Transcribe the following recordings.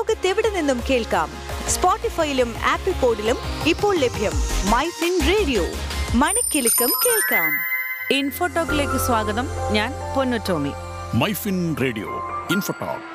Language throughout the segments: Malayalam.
ലോകത്തെവിടെ നിന്നും കേൾക്കാം? സ്പോട്ടിഫൈയിലും ആപ്പിൾ പോഡിലും ഇപ്പോൾ ലഭ്യം മൈ ഫിൻ റേഡിയോ. മണിക്കെലക്കം കേൾക്കാം. ഇൻഫോടോക്കിലേക്ക് സ്വാഗതം. ഞാൻ Ponnu Tomy. MyFin radio InfoTalk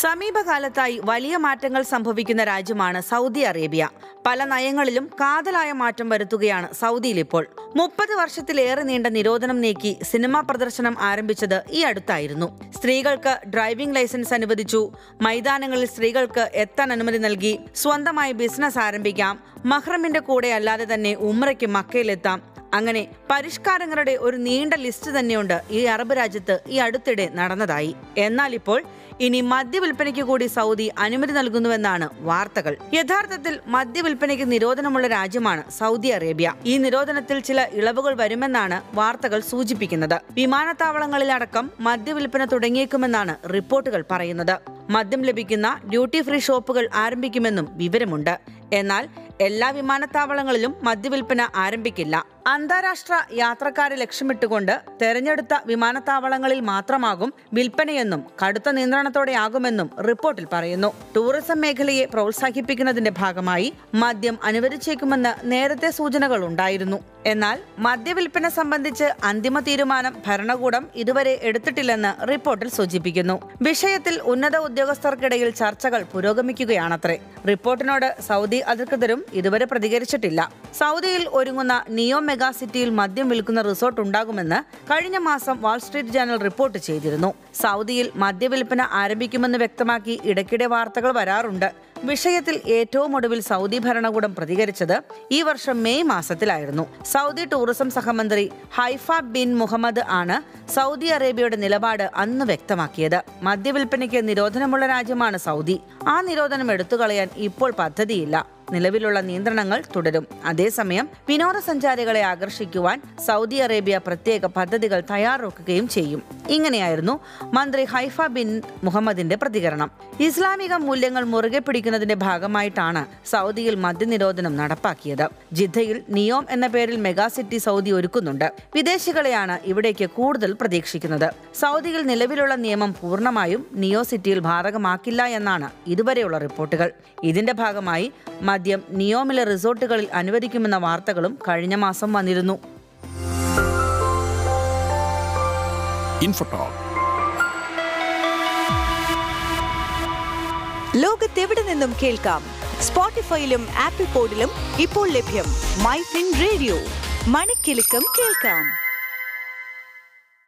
സമീപകാലത്തായി വലിയ മാറ്റങ്ങൾ സംഭവിക്കുന്ന രാജ്യമാണ് സൗദി അറേബ്യ. പല നയങ്ങളിലും കാതലായ മാറ്റം വരുത്തുകയാണ് സൗദിയിൽ ഇപ്പോൾ മുപ്പത് വർഷത്തിലേറെ നീണ്ട നിരോധനം നീക്കി സിനിമാ പ്രദർശനം ആരംഭിച്ചത് ഈ അടുത്തായിരുന്നു. സ്ത്രീകൾക്ക് ഡ്രൈവിംഗ് ലൈസൻസ് അനുവദിച്ചു. മൈതാനങ്ങളിൽ സ്ത്രീകൾക്ക് എത്താൻ അനുമതി നൽകി. സ്വന്തമായി ബിസിനസ് ആരംഭിക്കാം. മഹ്റമിന്റെ കൂടെ അല്ലാതെ തന്നെ ഉമ്രയ്ക്ക് മക്കയിലെത്താം. അങ്ങനെ പരിഷ്കാരങ്ങളുടെ ഒരു നീണ്ട ലിസ്റ്റ് തന്നെയുണ്ട് ഈ അറബ് രാജ്യത്ത് ഈ അടുത്തിടെ നടന്നതായി. എന്നാൽ ഇപ്പോൾ ഇനി മദ്യവിൽപ്പനയ്ക്ക് കൂടി സൗദി അനുമതി നൽകുന്നുവെന്നാണ് വാർത്തകൾ. യഥാർത്ഥത്തിൽ മദ്യവിൽപ്പനയ്ക്ക് നിരോധനമുള്ള രാജ്യമാണ് സൗദി അറേബ്യ. ഈ നിരോധനത്തിൽ ചില ഇളവുകൾ വരുമെന്നാണ് വാർത്തകൾ സൂചിപ്പിക്കുന്നത്. വിമാനത്താവളങ്ങളിലടക്കം മദ്യവിൽപ്പന തുടങ്ങിയേക്കുമെന്നാണ് റിപ്പോർട്ടുകൾ പറയുന്നത്. മദ്യം ലഭിക്കുന്ന ഡ്യൂട്ടി ഫ്രീ ഷോപ്പുകൾ ആരംഭിക്കുമെന്നും വിവരമുണ്ട്. എന്നാൽ എല്ലാ വിമാനത്താവളങ്ങളിലും മദ്യവിൽപ്പന ആരംഭിക്കില്ല. അന്താരാഷ്ട്ര യാത്രക്കാരെ ലക്ഷ്യമിട്ടുകൊണ്ട് തെരഞ്ഞെടുത്ത വിമാനത്താവളങ്ങളിൽ മാത്രമാകും വിൽപ്പനയെന്നും കടുത്ത നിയന്ത്രണത്തോടെയാകുമെന്നും റിപ്പോർട്ടിൽ പറയുന്നു. ടൂറിസം മേഖലയെ പ്രോത്സാഹിപ്പിക്കുന്നതിന്റെ ഭാഗമായി മദ്യം അനുവദിച്ചേക്കുമെന്ന് നേരത്തെ സൂചനകൾ ഉണ്ടായിരുന്നു. എന്നാൽ മദ്യവിൽപ്പന സംബന്ധിച്ച് അന്തിമ തീരുമാനം ഭരണകൂടം ഇതുവരെ എടുത്തിട്ടില്ലെന്ന് റിപ്പോർട്ടിൽ സൂചിപ്പിക്കുന്നു. വിഷയത്തിൽ ഉന്നത ഉദ്യോഗസ്ഥർക്കിടയിൽ ചർച്ചകൾ പുരോഗമിക്കുകയാണത്രേ. റിപ്പോർട്ടിനോട് സൗദി അധികൃതരും ഇതുവരെ പ്രതികരിച്ചിട്ടില്ല. സൗദിയിൽ ഒരുങ്ങുന്ന നിയോ മെഗാ സിറ്റിയിൽ മദ്യം വിൽക്കുന്ന റിസോർട്ട് ഉണ്ടാകുമെന്ന് കഴിഞ്ഞ മാസം വാൾസ്ട്രീറ്റ് ജേണൽ റിപ്പോർട്ട് ചെയ്തിരുന്നു. സൗദിയിൽ മദ്യവിൽപ്പന ആരംഭിക്കുമെന്ന് വ്യക്തമാക്കി ഇടയ്ക്കിടെ വാർത്തകൾ വരാറുണ്ട്. വിഷയത്തിൽ ഏറ്റവും ഒടുവിൽ സൗദി ഭരണകൂടം പ്രതികരിച്ചത് ഈ വർഷം മെയ് മാസത്തിലായിരുന്നു. സൗദി ടൂറിസം സഹമന്ത്രി ഹൈഫ ബിൻ മുഹമ്മദ് ആണ് സൗദി അറേബ്യയുടെ നിലപാട് അന്ന് വ്യക്തമാക്കിയത്. മദ്യവിൽപ്പനയ്ക്ക് നിരോധനമുള്ള രാജ്യമാണ് സൗദി. ആ നിരോധനം എടുത്തുകളയാൻ ഇപ്പോൾ പദ്ധതിയില്ല. നിലവിലുള്ള നിയന്ത്രണങ്ങൾ തുടരും. അതേസമയം വിനോദസഞ്ചാരികളെ ആകർഷിക്കുവാൻ സൗദി അറേബ്യ പ്രത്യേക പദ്ധതികൾ തയ്യാറാക്കുകയും ചെയ്യും. ഇങ്ങനെയായിരുന്നു മന്ത്രി ഹൈഫ ബിൻ മുഹമ്മദിന്റെ പ്രതികരണം. ഇസ്ലാമിക മൂല്യങ്ങൾ മുറുകെ പിടിക്കുന്നതിന്റെ ഭാഗമായിട്ടാണ് സൗദിയിൽ മദ്യനിരോധനം നടപ്പാക്കിയത്. ജിദ്ദയിൽ നിയോം എന്ന പേരിൽ മെഗാസിറ്റി സൗദി ഒരുക്കുന്നുണ്ട്. വിദേശികളെയാണ് ഇവിടേക്ക് കൂടുതൽ പ്രതീക്ഷിക്കുന്നത്. സൗദിയിൽ നിലവിലുള്ള നിയമം പൂർണമായും നിയോ സിറ്റിയിൽ ബാധകമാക്കില്ല എന്നാണ് ഇതുവരെയുള്ള റിപ്പോർട്ടുകൾ. ഇതിന്റെ ഭാഗമായി മദ്യം നിയോമിലെ റിസോർട്ടുകളിൽ അനുവദിക്കുമെന്ന വാർത്തകളും കഴിഞ്ഞ മാസം വന്നിരുന്നു. ഇൻഫോടോക്ക് ലോകത്തെവിടെ നിന്നും കേൾക്കാം? സ്പോട്ടിഫൈയിലും ആപ്പിൾ പോഡിലും ഇപ്പോൾ ലഭ്യം മൈ ഫിൻ റേഡിയോ. മണിക്കിലുക്കം കേൾക്കാം.